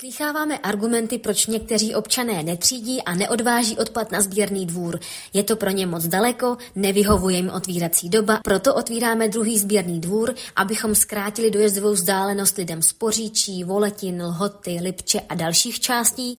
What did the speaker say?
Slycháváme argumenty, proč někteří občané netřídí a neodváží odpad na sběrný dvůr. Je to pro ně moc daleko, nevyhovuje jim otvírací doba, proto otvíráme druhý sběrný dvůr, abychom zkrátili dojezdovou vzdálenost lidem z Poříčí, Voletin, Lhoty, Lipče a dalších částí